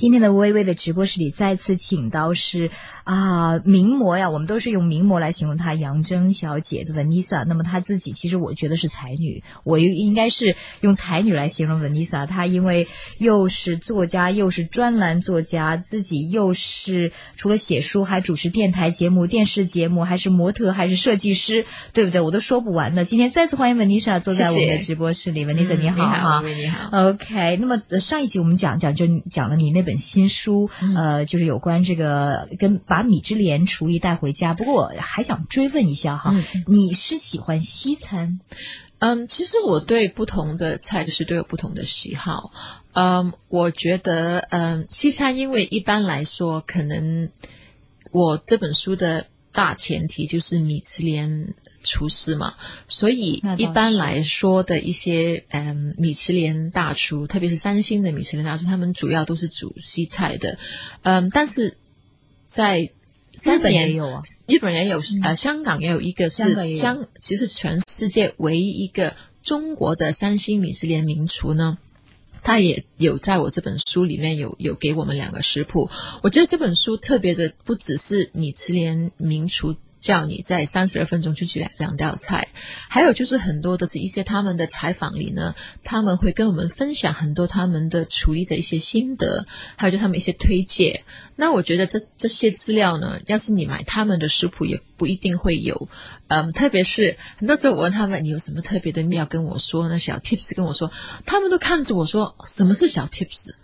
今天的微微的直播室里再次请到是啊名模呀，我们都是用名模来形容她，杨铮小姐的 Vanessa。那么她自己其实我觉得是才女，我又应该是用才女来形容 Vanessa。她因为又是作家，又是专栏作家，自己又是除了写书，还主持电台节目、电视节目，还是模特，还是设计师，对不对？我都说不完的。今天再次欢迎 Vanessa 坐在我们的直播室里，Vanessa 你好哈，你好。OK，那么上一集我们讲讲就讲了你那本。新书，呃，就是有关这个跟把米之莲厨艺带回家。不过我还想追问一下哈，你是喜欢西餐？嗯，其实我对不同的菜就是都有不同的喜好。嗯，我觉得，嗯，西餐因为一般来说，可能我这本书的。大前提就是米其林厨师嘛，所以一般来说的一些嗯米其林大厨，特别是三星的米其林大厨，他们主要都是煮西菜的，嗯，但是在日本也有啊，日本也有，呃，香港也有一个是香，其实全世界唯一一个中国的三星米其林名厨呢。他也有在我这本书里面有有给我们两个食谱，我觉得这本书特别的不只是米芝莲名厨。叫你在三十二分钟去煮两两道菜，还有就是很多的这一些他们的采访里呢，他们会跟我们分享很多他们的厨艺的一些心得，还有就他们一些推荐。那我觉得这这些资料呢，要是你买他们的食谱也不一定会有。嗯，特别是很多时候我问他们你有什么特别的要跟我说，呢小 tips 跟我说，他们都看着我说什么是小 tips，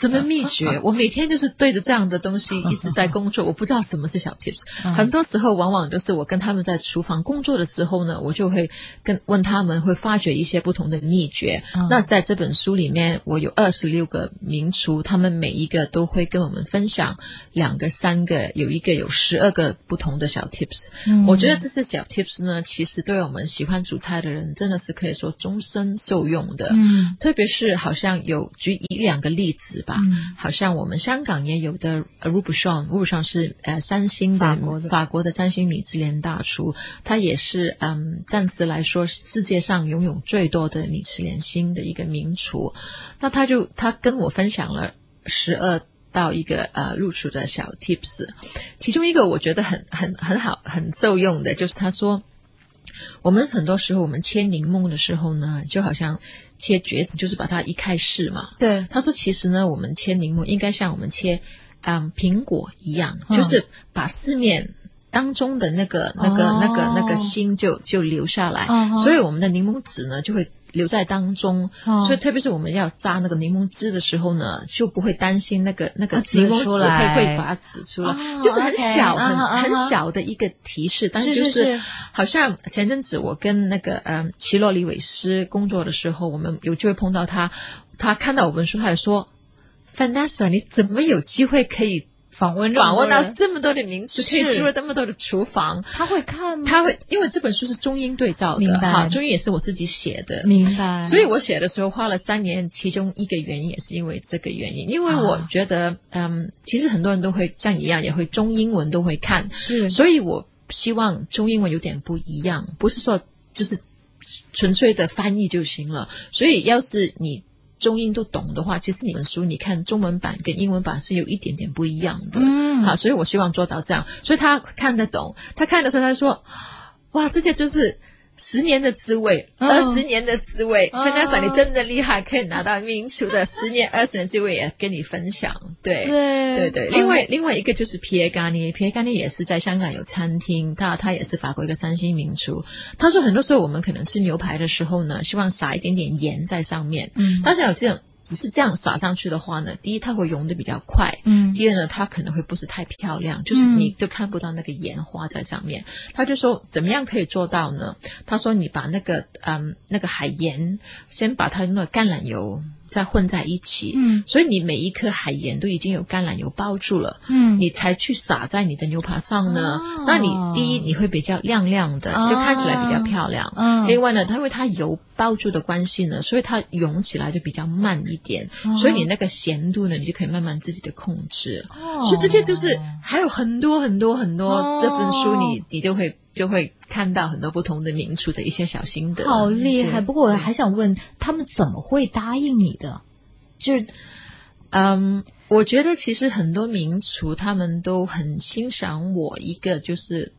什么秘诀？我每天就是对着这样的东西一直在工作，我不知道什么是小 tips。很多时候往往。就是我跟他们在厨房工作的时候呢，我就会跟问他们，会发掘一些不同的秘诀。那在这本书里面，我有二十六个名厨，他们每一个都会跟我们分享两个、三个，有一个有十二个不同的小 tips。我觉得这些小 tips 呢，其实对我们喜欢煮菜的人，真的是可以说终身受用的。嗯，特别是好像有举一两个例子吧，好像我们香港也有的 r u b s h o n r u b s h o n 是呃三星的法国的三星。米芝莲大厨，他也是嗯，暂时来说世界上拥有最多的米芝莲星的一个名厨。那他就他跟我分享了十二到一个呃入厨的小 tips，其中一个我觉得很很很好很受用的，就是他说，我们很多时候我们切柠檬的时候呢，就好像切橘子，就是把它一开式嘛。对，他说其实呢，我们切柠檬应该像我们切嗯苹果一样，就是把四面。当中的那个、那个、那个、那个心就就留下来，所以我们的柠檬籽呢就会留在当中。所以特别是我们要榨那个柠檬汁的时候呢，就不会担心那个那个柠檬籽会会把它挤出来，就是很小很很小的一个提示。但是就是好像前阵子我跟那个嗯奇洛里韦斯工作的时候，我们有机会碰到他，他看到我们书，他也说：“Vanessa，你怎么有机会可以？”访问访问到这么多的名词，可以住了这么多的厨房，他会看吗？他会，因为这本书是中英对照的，哈，中英也是我自己写的，明白。所以我写的时候花了三年，其中一个原因也是因为这个原因，因为我觉得，嗯，其实很多人都会像你一样，也会中英文都会看，是，所以我希望中英文有点不一样，不是说就是纯粹的翻译就行了。所以要是你。中英都懂的话，其实你们书你看中文版跟英文版是有一点点不一样的，嗯，好，所以我希望做到这样，所以他看得懂，他看的时候他说，哇，这些就是。十年的滋味，二十年的滋味，分家长你真的厉害，可以拿到名厨的 十年、二十年滋味也跟你分享。对对对，另外另外一个就是皮耶甘尼，皮耶甘尼也是在香港有餐厅，他他也是法国一个三星名厨。他说很多时候我们可能吃牛排的时候呢，希望撒一点点盐在上面，嗯，但是有这种。只是这样撒上去的话呢，第一它会溶的比较快，嗯，第二呢它可能会不是太漂亮，就是你就看不到那个盐花在上面。他就说怎么样可以做到呢？他说你把那个嗯那个海盐先把它那个橄榄油。再混在一起，嗯，所以你每一颗海盐都已经有橄榄油包住了，嗯，你才去撒在你的牛排上呢。那你第一你会比较亮亮的，就看起来比较漂亮。嗯，另外呢，它因为它油包住的关系呢，所以它涌起来就比较慢一点。所以你那个咸度呢，你就可以慢慢自己的控制。哦，所以这些就是还有很多很多很多这本书，你你就会就会看到很多不同的民族的一些小心得。好厉害！不过我还想问，他们怎么会答应你的？就是，嗯，我觉得其实很多民族他们都很欣赏我一个就是。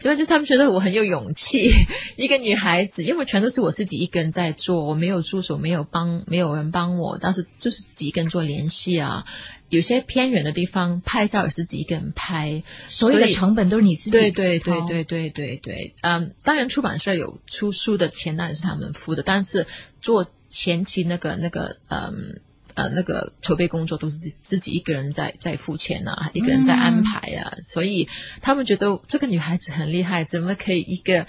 主要就是他们觉得我很有勇气，一个女孩子，因为全都是我自己一个人在做，我没有助手，没有帮，没有人帮我，但是就是自己一个人做联系啊。有些偏远的地方拍照也是自己一个人拍，所有的成本都是你自己。对对对对对对对，嗯，当然出版社有出书的钱那也是他们付的，但是做前期那个那个嗯。呃，那个筹备工作都是自自己一个人在在付钱啊，一个人在安排啊，所以他们觉得这个女孩子很厉害，怎么可以一个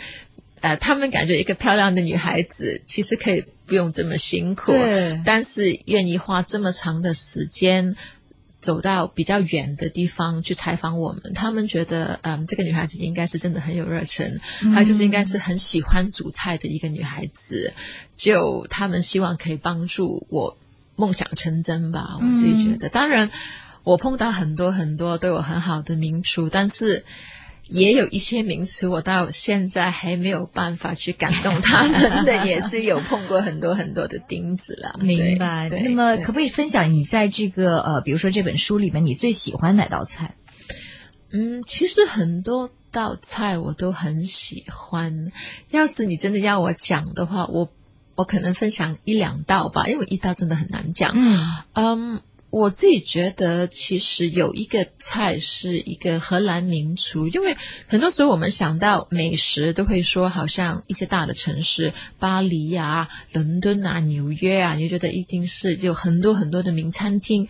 呃，他们感觉一个漂亮的女孩子其实可以不用这么辛苦，对，但是愿意花这么长的时间走到比较远的地方去采访我们，他们觉得嗯，这个女孩子应该是真的很有热忱，还有就是应该是很喜欢煮菜的一个女孩子，就他们希望可以帮助我。梦想成真吧，我自己觉得。当然，我碰到很多很多对我很好的名厨，但是也有一些名词，我到现在还没有办法去感动他们的，也是有碰过很多很多的钉子了。明白。那么，可不可以分享你在这个呃，比如说这本书里面，你最喜欢哪道菜？嗯，其实很多道菜我都很喜欢。要是你真的要我讲的话，我。我可能分享一两道吧，因为一道真的很难讲。嗯嗯，我自己觉得其实有一个菜是一个荷兰名厨，因为很多时候我们想到美食都会说，好像一些大的城市，巴黎啊、伦敦啊、纽约啊，你就觉得一定是有很多很多的名餐厅，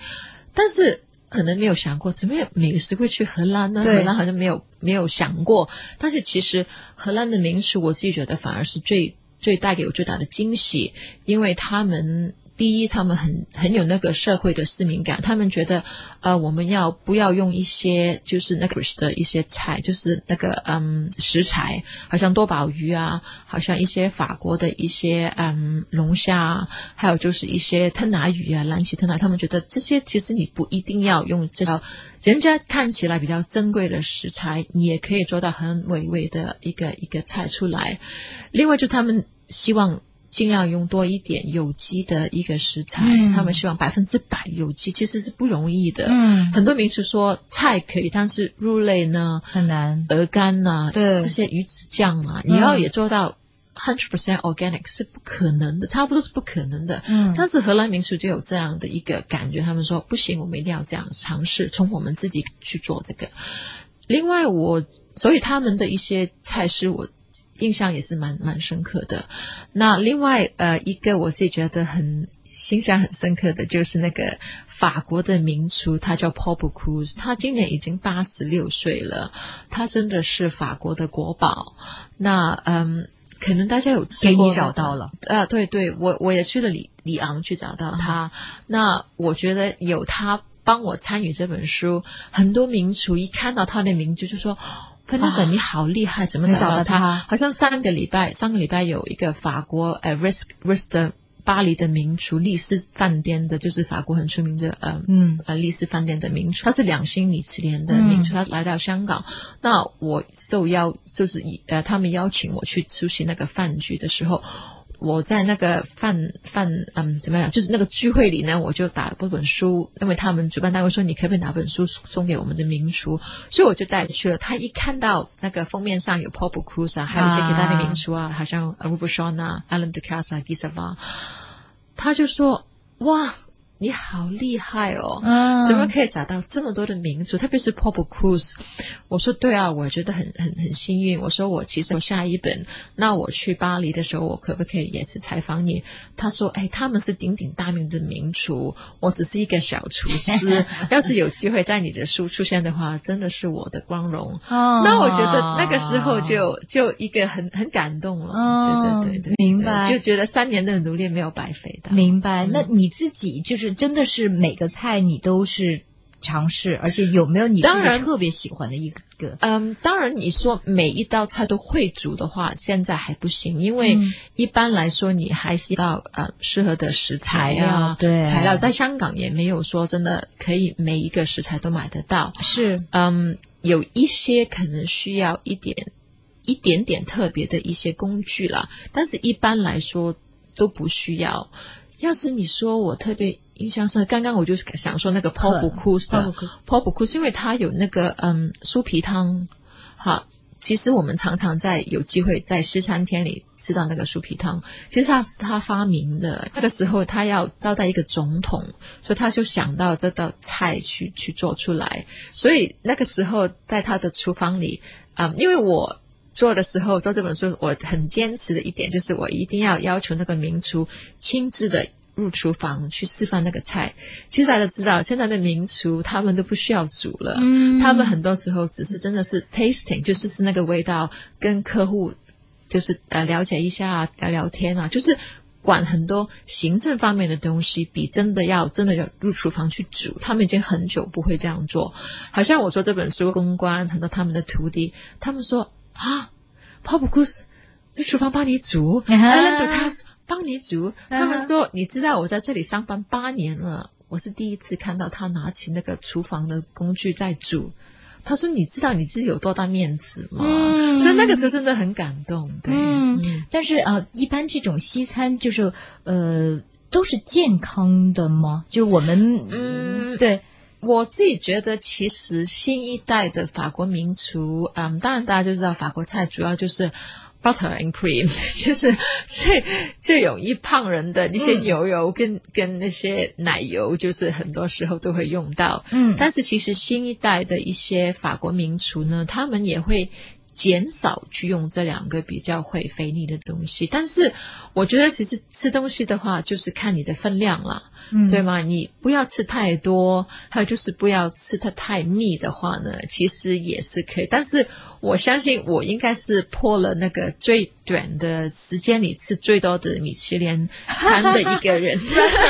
但是可能没有想过，怎么美食会去荷兰呢？荷兰好像没有没有想过，但是其实荷兰的名厨，我自己觉得反而是最。最带给我最大的惊喜，因为他们第一，他们很很有那个社会的市民感，他们觉得呃，我们要不要用一些就是那个的一些菜，就是那个嗯食材，好像多宝鱼啊，好像一些法国的一些嗯龙虾，还有就是一些吞拿鱼啊，蓝鳍吞拿，他们觉得这些其实你不一定要用这道人家看起来比较珍贵的食材，你也可以做到很美味的一个一个菜出来。另外，就他们。希望尽量用多一点有机的一个食材，他们希望百分之百有机，其实是不容易的。嗯，很多名厨说菜可以，但是肉类呢很难，鹅肝呐，对这些鱼子酱啊，你要也做到 hundred percent organic 是不可能的，差不多是不可能的。嗯，但是荷兰名厨就有这样的一个感觉，他们说不行，我们一定要这样尝试，从我们自己去做这个。另外，我所以他们的一些菜式我。印象也是蛮蛮深刻的。那另外呃一个我自己觉得很印象很深刻的就是那个法国的名厨，他叫 Paul Bocuse，他今年已经八十六岁了，他真的是法国的国宝。那嗯，可能大家有给你找到了啊？对对，我我也去了里里昂去找到他。那我觉得有他帮我参与这本书，很多名厨一看到他的名字就说。芬尼粉，你好厉害，怎么找到他？好像三个礼拜，上个礼拜有一个法国呃，Risk Risk 的巴黎的名厨，丽斯饭店的，就是法国很出名的呃嗯呃丽斯饭店的名厨，他是两星米其林的名厨，他来到香港，那我受邀就是以呃他们邀请我去出席那个饭局的时候。我在那个饭饭嗯怎么样？就是那个聚会里呢，我就打了本书，因为他们主办单位说你可不可以拿本书送给我们的名厨，所以我就带去了。他一看到那个封面上有 Paul Bocuse 啊，还有一些其他的名厨啊，好像 r u b e r s h a n 啊，Alan Ducasse 啊 g i s a v a 他就说哇。你好厉害哦！嗯，怎么可以找到这么多的名厨？特别是 Paul Bocuse。我说对啊，我觉得很很很幸运。我说我其实有下一本，那我去巴黎的时候，我可不可以也是采访你？他说，哎，他们是鼎鼎大名的名厨，我只是一个小厨师。要是有机会在你的书出现的话，真的是我的光荣。哦，那我觉得那个时候就就一个很很感动了。哦，对对对，明白，就觉得三年的努力没有白费的。明白。那你自己就是。真的是每个菜你都是尝试，而且有没有你当然特别喜欢的一个？嗯，当然你说每一道菜都会煮的话，现在还不行，因为一般来说你还是要呃适合的食材啊，对，材料在香港也没有说真的可以每一个食材都买得到，是，嗯，有一些可能需要一点一点点特别的一些工具了，但是一般来说都不需要。要是你说我特别印象是，刚刚我就想说那个 p o p c o o s 的 p o p c o o s 因为它有那个嗯酥皮汤，好。其实我们常常在有机会在西餐厅里吃到那个酥皮汤。其实他他发明的那个时候，他要招待一个总统，所以他就想到这道菜去去做出来。所以那个时候在他的厨房里啊，因为我做的时候做这本书，我很坚持的一点就是我一定要要求那个名厨亲自的。入厨房去示范那个菜，其实大家知道，现在的名厨他们都不需要煮了，嗯，他们很多时候只是真的是 tasting，就是是那个味道，跟客户就是呃了解一下聊聊天啊，就是管很多行政方面的东西，比真的要真的要入厨房去煮，他们已经很久不会这样做。好像我做这本书公关，很多他们的徒弟，他们说啊，Pop Goose 在厨房帮你煮。帮你煮，他们说，你知道我在这里上班八年了，我是第一次看到他拿起那个厨房的工具在煮。他说，你知道你自己有多大面子吗？所以那个时候真的很感动。嗯，但是呃，一般这种西餐就是呃都是健康的吗？就是我们嗯，对我自己觉得，其实新一代的法国名厨，嗯，当然大家就知道法国菜主要就是。Butter and cream 就是最最容易胖人的那些牛油跟跟那些奶油，就是很多时候都会用到。嗯，但是其实新一代的一些法国名厨呢，他们也会减少去用这两个比较会肥腻的东西。但是我觉得，其实吃东西的话，就是看你的分量了，嗯，对吗？你不要吃太多，还有就是不要吃的太密的话呢，其实也是可以。但是我相信我应该是破了那个最短的时间里吃最多的米其林餐的一个人，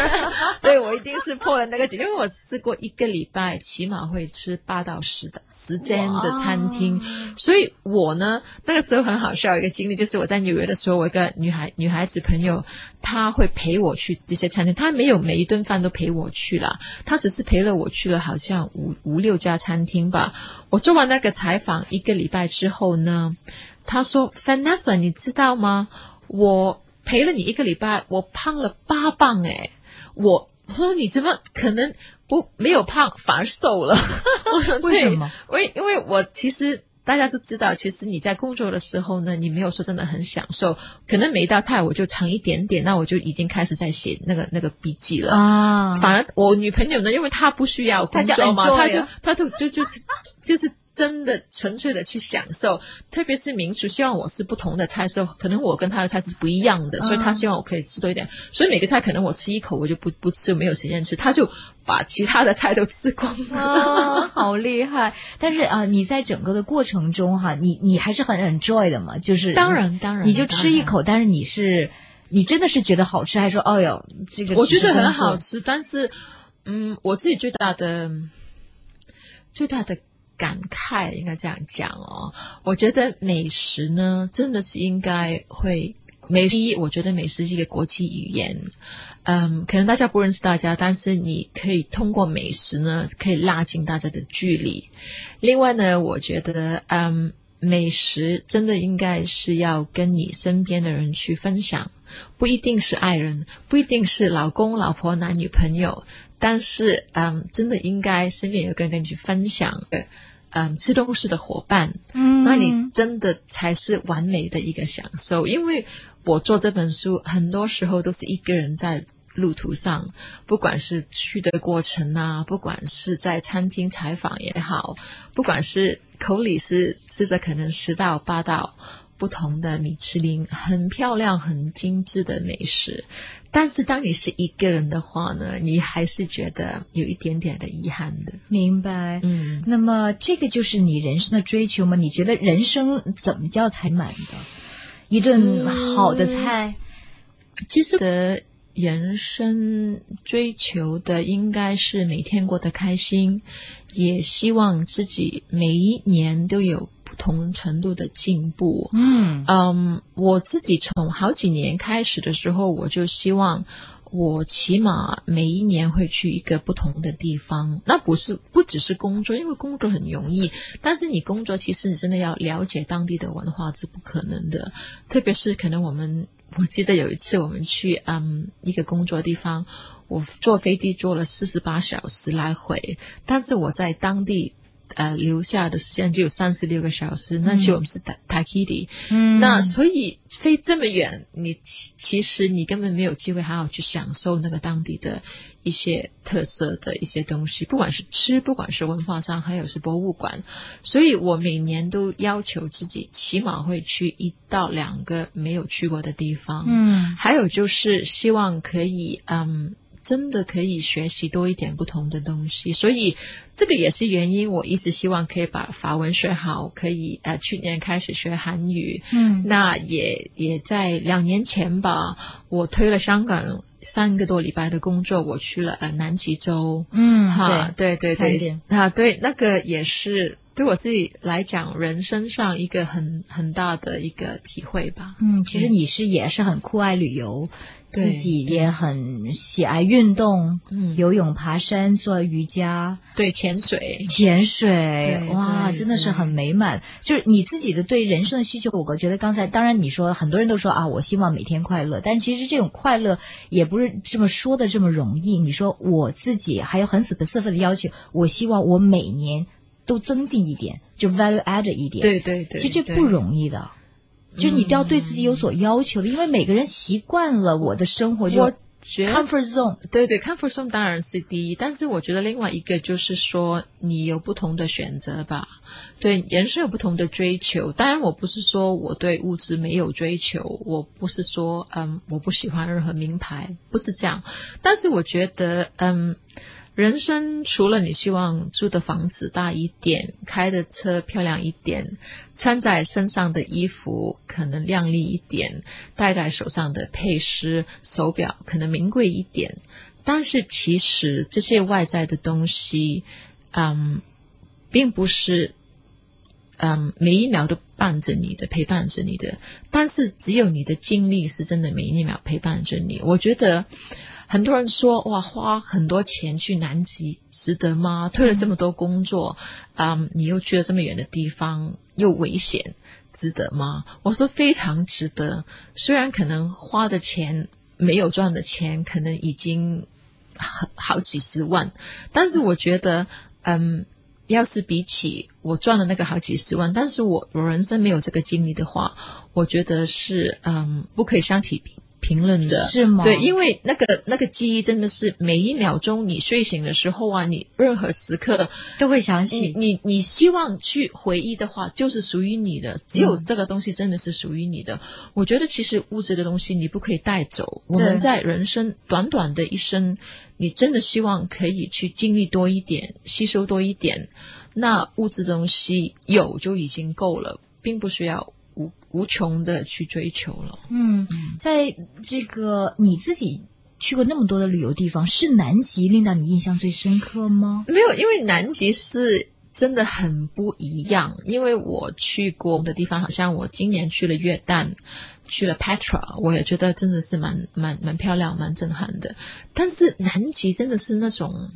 对我一定是破了那个，因为我试过一个礼拜起码会吃八到十的时间的餐厅，所以我呢那个时候很好笑一个经历，就是我在纽约的时候，我一个女孩女孩子朋友，她会陪我去这些餐厅，她没有每一顿饭都陪我去了，他只是陪了我去了好像五五六家餐厅吧。我做完那个采访一个礼拜。之后呢，他说：“Vanessa，你知道吗？我陪了你一个礼拜，我胖了八磅哎！我我说你怎么可能不没有胖，反而瘦了？为什么？为因为我其实大家都知道，其实你在工作的时候呢，你没有说真的很享受，可能每一道菜我就尝一点点，那我就已经开始在写那个那个笔记了啊。反而我女朋友呢，因为她不需要工作嘛，她就她就就就是就是。”真的纯粹的去享受，特别是民厨希望我是不同的菜色，可能我跟他的菜是不一样的，所以他希望我可以吃多一点。所以每个菜可能我吃一口我就不不吃，没有时间吃，他就把其他的菜都吃光了。好厉害！但是啊，你在整个的过程中哈，你你还是很 enjoy 的嘛？就是当然当然，你就吃一口，但是你是你真的是觉得好吃，还是说哦哟这个我觉得很好吃，但是嗯，我自己最大的最大的。感慨应该这样讲哦，我觉得美食呢，真的是应该会美。第一，我觉得美食是一个国际语言，嗯，可能大家不认识大家，但是你可以通过美食呢，可以拉近大家的距离。另外呢，我觉得，嗯，美食真的应该是要跟你身边的人去分享，不一定是爱人，不一定是老公、老婆、男女朋友，但是，嗯，真的应该身边有个人跟你去分享。嗯，吃东西的伙伴，嗯，那你真的才是完美的一个享受。因为我做这本书，很多时候都是一个人在路途上，不管是去的过程啊，不管是在餐厅采访也好，不管是口里是吃着可能十道八道不同的米其林很漂亮、很精致的美食。但是当你是一个人的话呢，你还是觉得有一点点的遗憾的。明白，嗯。那么这个就是你人生的追求吗？你觉得人生怎么叫才满的？一顿好的菜？其实的人生追求的应该是每天过得开心，也希望自己每一年都有。不同程度的进步，嗯嗯，我自己从好几年开始的时候，我就希望我起码每一年会去一个不同的地方。那不是不只是工作，因为工作很容易，但是你工作其实你真的要了解当地的文化是不可能的。特别是可能我们我记得有一次我们去嗯一个工作地方，我坐飞机坐了四十八小时来回，但是我在当地。呃，留下的时间只有三十六个小时。那期我们是塔塔基蒂，嗯，那所以飞这么远，你其其实你根本没有机会好好去享受那个当地的一些特色的一些东西，不管是吃，不管是文化上，还有是博物馆。所以我每年都要求自己起码会去一到两个没有去过的地方。嗯，还有就是希望可以嗯。真的可以学习多一点不同的东西，所以这个也是原因。我一直希望可以把法文学好，可以呃，去年开始学韩语。嗯，那也也在两年前吧，我推了香港三个多礼拜的工作，我去了呃南极洲。嗯，哈，对对对，啊对，那个也是对我自己来讲人生上一个很很大的一个体会吧。嗯，其实你是也是很酷爱旅游。自己也很喜爱运动，嗯，游泳、爬山、做瑜伽，对，潜水，潜水，哇，真的是很美满。就是你自己的对人生的需求，我觉得刚才当然你说很多人都说啊，我希望每天快乐，但其实这种快乐也不是这么说的这么容易。你说我自己还有很 specific 的要求，我希望我每年都增进一点，就 value added 一点，对对对，其实这不容易的。就你都要对自己有所要求的，因为每个人习惯了我的生活就 comfort zone，对对，comfort zone 当然是第一，但是我觉得另外一个就是说你有不同的选择吧，对，人生有不同的追求。当然，我不是说我对物质没有追求，我不是说嗯我不喜欢任何名牌，不是这样，但是我觉得嗯。人生除了你希望住的房子大一点，开的车漂亮一点，穿在身上的衣服可能亮丽一点，戴在手上的配饰、手表可能名贵一点，但是其实这些外在的东西，嗯，并不是，嗯，每一秒都伴着你的，陪伴着你的。但是只有你的经历是真的每一秒陪伴着你。我觉得。很多人说哇，花很多钱去南极值得吗？退了这么多工作，嗯，你又去了这么远的地方，又危险，值得吗？我说非常值得。虽然可能花的钱没有赚的钱，可能已经好好几十万，但是我觉得，嗯，要是比起我赚的那个好几十万，但是我我人生没有这个经历的话，我觉得是嗯，不可以相提并。评论的是吗？对，因为那个那个记忆真的是每一秒钟，你睡醒的时候啊，你任何时刻都会想起。你你希望去回忆的话，就是属于你的，只有这个东西真的是属于你的。我觉得其实物质的东西你不可以带走。我们在人生短短的一生，你真的希望可以去经历多一点，吸收多一点。那物质东西有就已经够了，并不需要。无无穷的去追求了。嗯，在这个你自己去过那么多的旅游地方，是南极令到你印象最深刻吗？没有，因为南极是真的很不一样。因为我去过的地方，好像我今年去了越旦，去了 Petra，我也觉得真的是蛮蛮蛮漂亮、蛮震撼的。但是南极真的是那种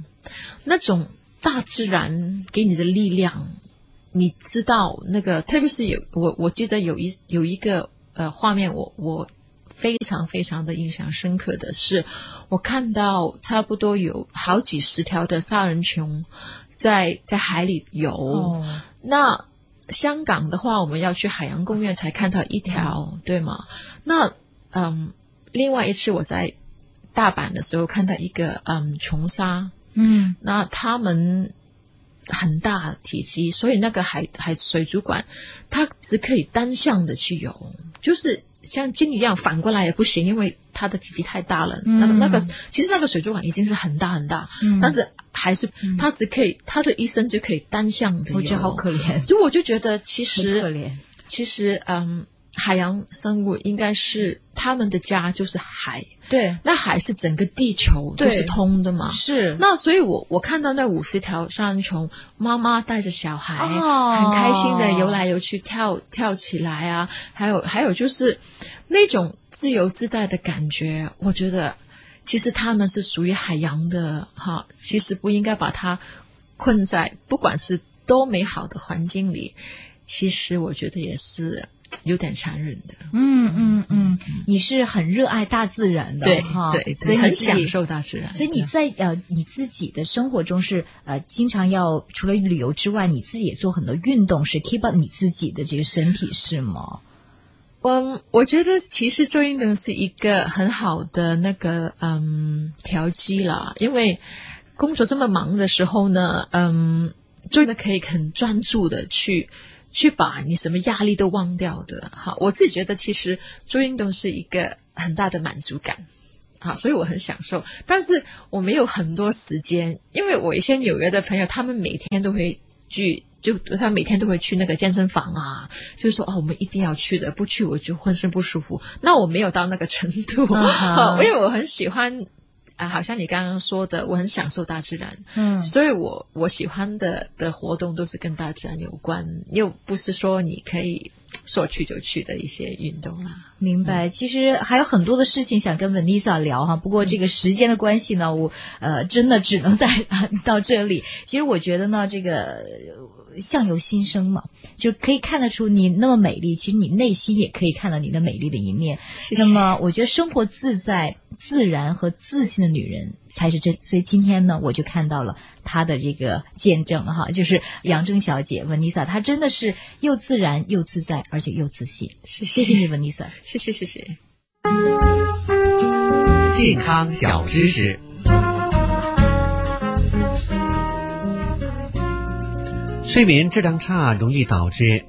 那种大自然给你的力量。你知道那个，特别是有我，我记得有一有一个呃画面，我我非常非常的印象深刻的是，我看到差不多有好几十条的杀人熊在在海里游。那香港的话，我们要去海洋公园才看到一条，对吗？那嗯，另外一次我在大阪的时候看到一个嗯穷鲨，嗯，那他们。很大体积，所以那个海海水族馆，它只可以单向的去游，就是像鲸鱼一样反过来也不行，因为它的体积太大了。那个那个，其实那个水族馆已经是很大很大，但是还是它只可以，它的一生就可以单向的游。我觉得好可怜，就我就觉得其实可怜，其实嗯。海洋生物应该是他们的家就是海，对，那海是整个地球都是通的嘛，是。那所以我我看到那五十条杀人熊，妈妈带着小孩，很开心的游来游去，跳跳起来啊，还有还有就是那种自由自在的感觉，我觉得其实他们是属于海洋的哈，其实不应该把它困在不管是多美好的环境里。其实我觉得也是有点残忍的。嗯嗯嗯，你是很热爱大自然的，对哈，对，所以很享受大自然。所以你在呃你自己的生活中是呃经常要除了旅游之外，你自己也做很多运动，是 keep up 你自己的这个身体是吗？我我觉得其实做运动是一个很好的那个嗯调剂了，因为工作这么忙的时候呢，嗯，真的可以很专注的去去把你什么压力都忘掉的。好，我自己觉得其实做运动是一个很大的满足感，啊，所以我很享受。但是我没有很多时间，因为我一些纽约的朋友，他们每天都会去。就他每天都会去那个健身房啊，就是说哦，我们一定要去的，不去我就浑身不舒服。那我没有到那个程度，因为我很喜欢啊，好像你刚刚说的，我很享受大自然，嗯，所以我我喜欢的的活动都是跟大自然有关，又不是说你可以。说去就去的一些运动啊，明白。其实还有很多的事情想跟 Vanessa 聊哈，不过这个时间的关系呢，我呃真的只能在到这里。其实我觉得呢，这个相由心生嘛，就可以看得出你那么美丽，其实你内心也可以看到你的美丽的一面。那么我觉得生活自在、自然和自信的女人才是真。所以今天呢，我就看到了他的这个见证哈，就是杨铮小姐 Vanessa，她真的是又自然又自在。而且又自信，谢谢你文妮萨，谢谢谢谢。健康小知识，睡眠质量差容易导致。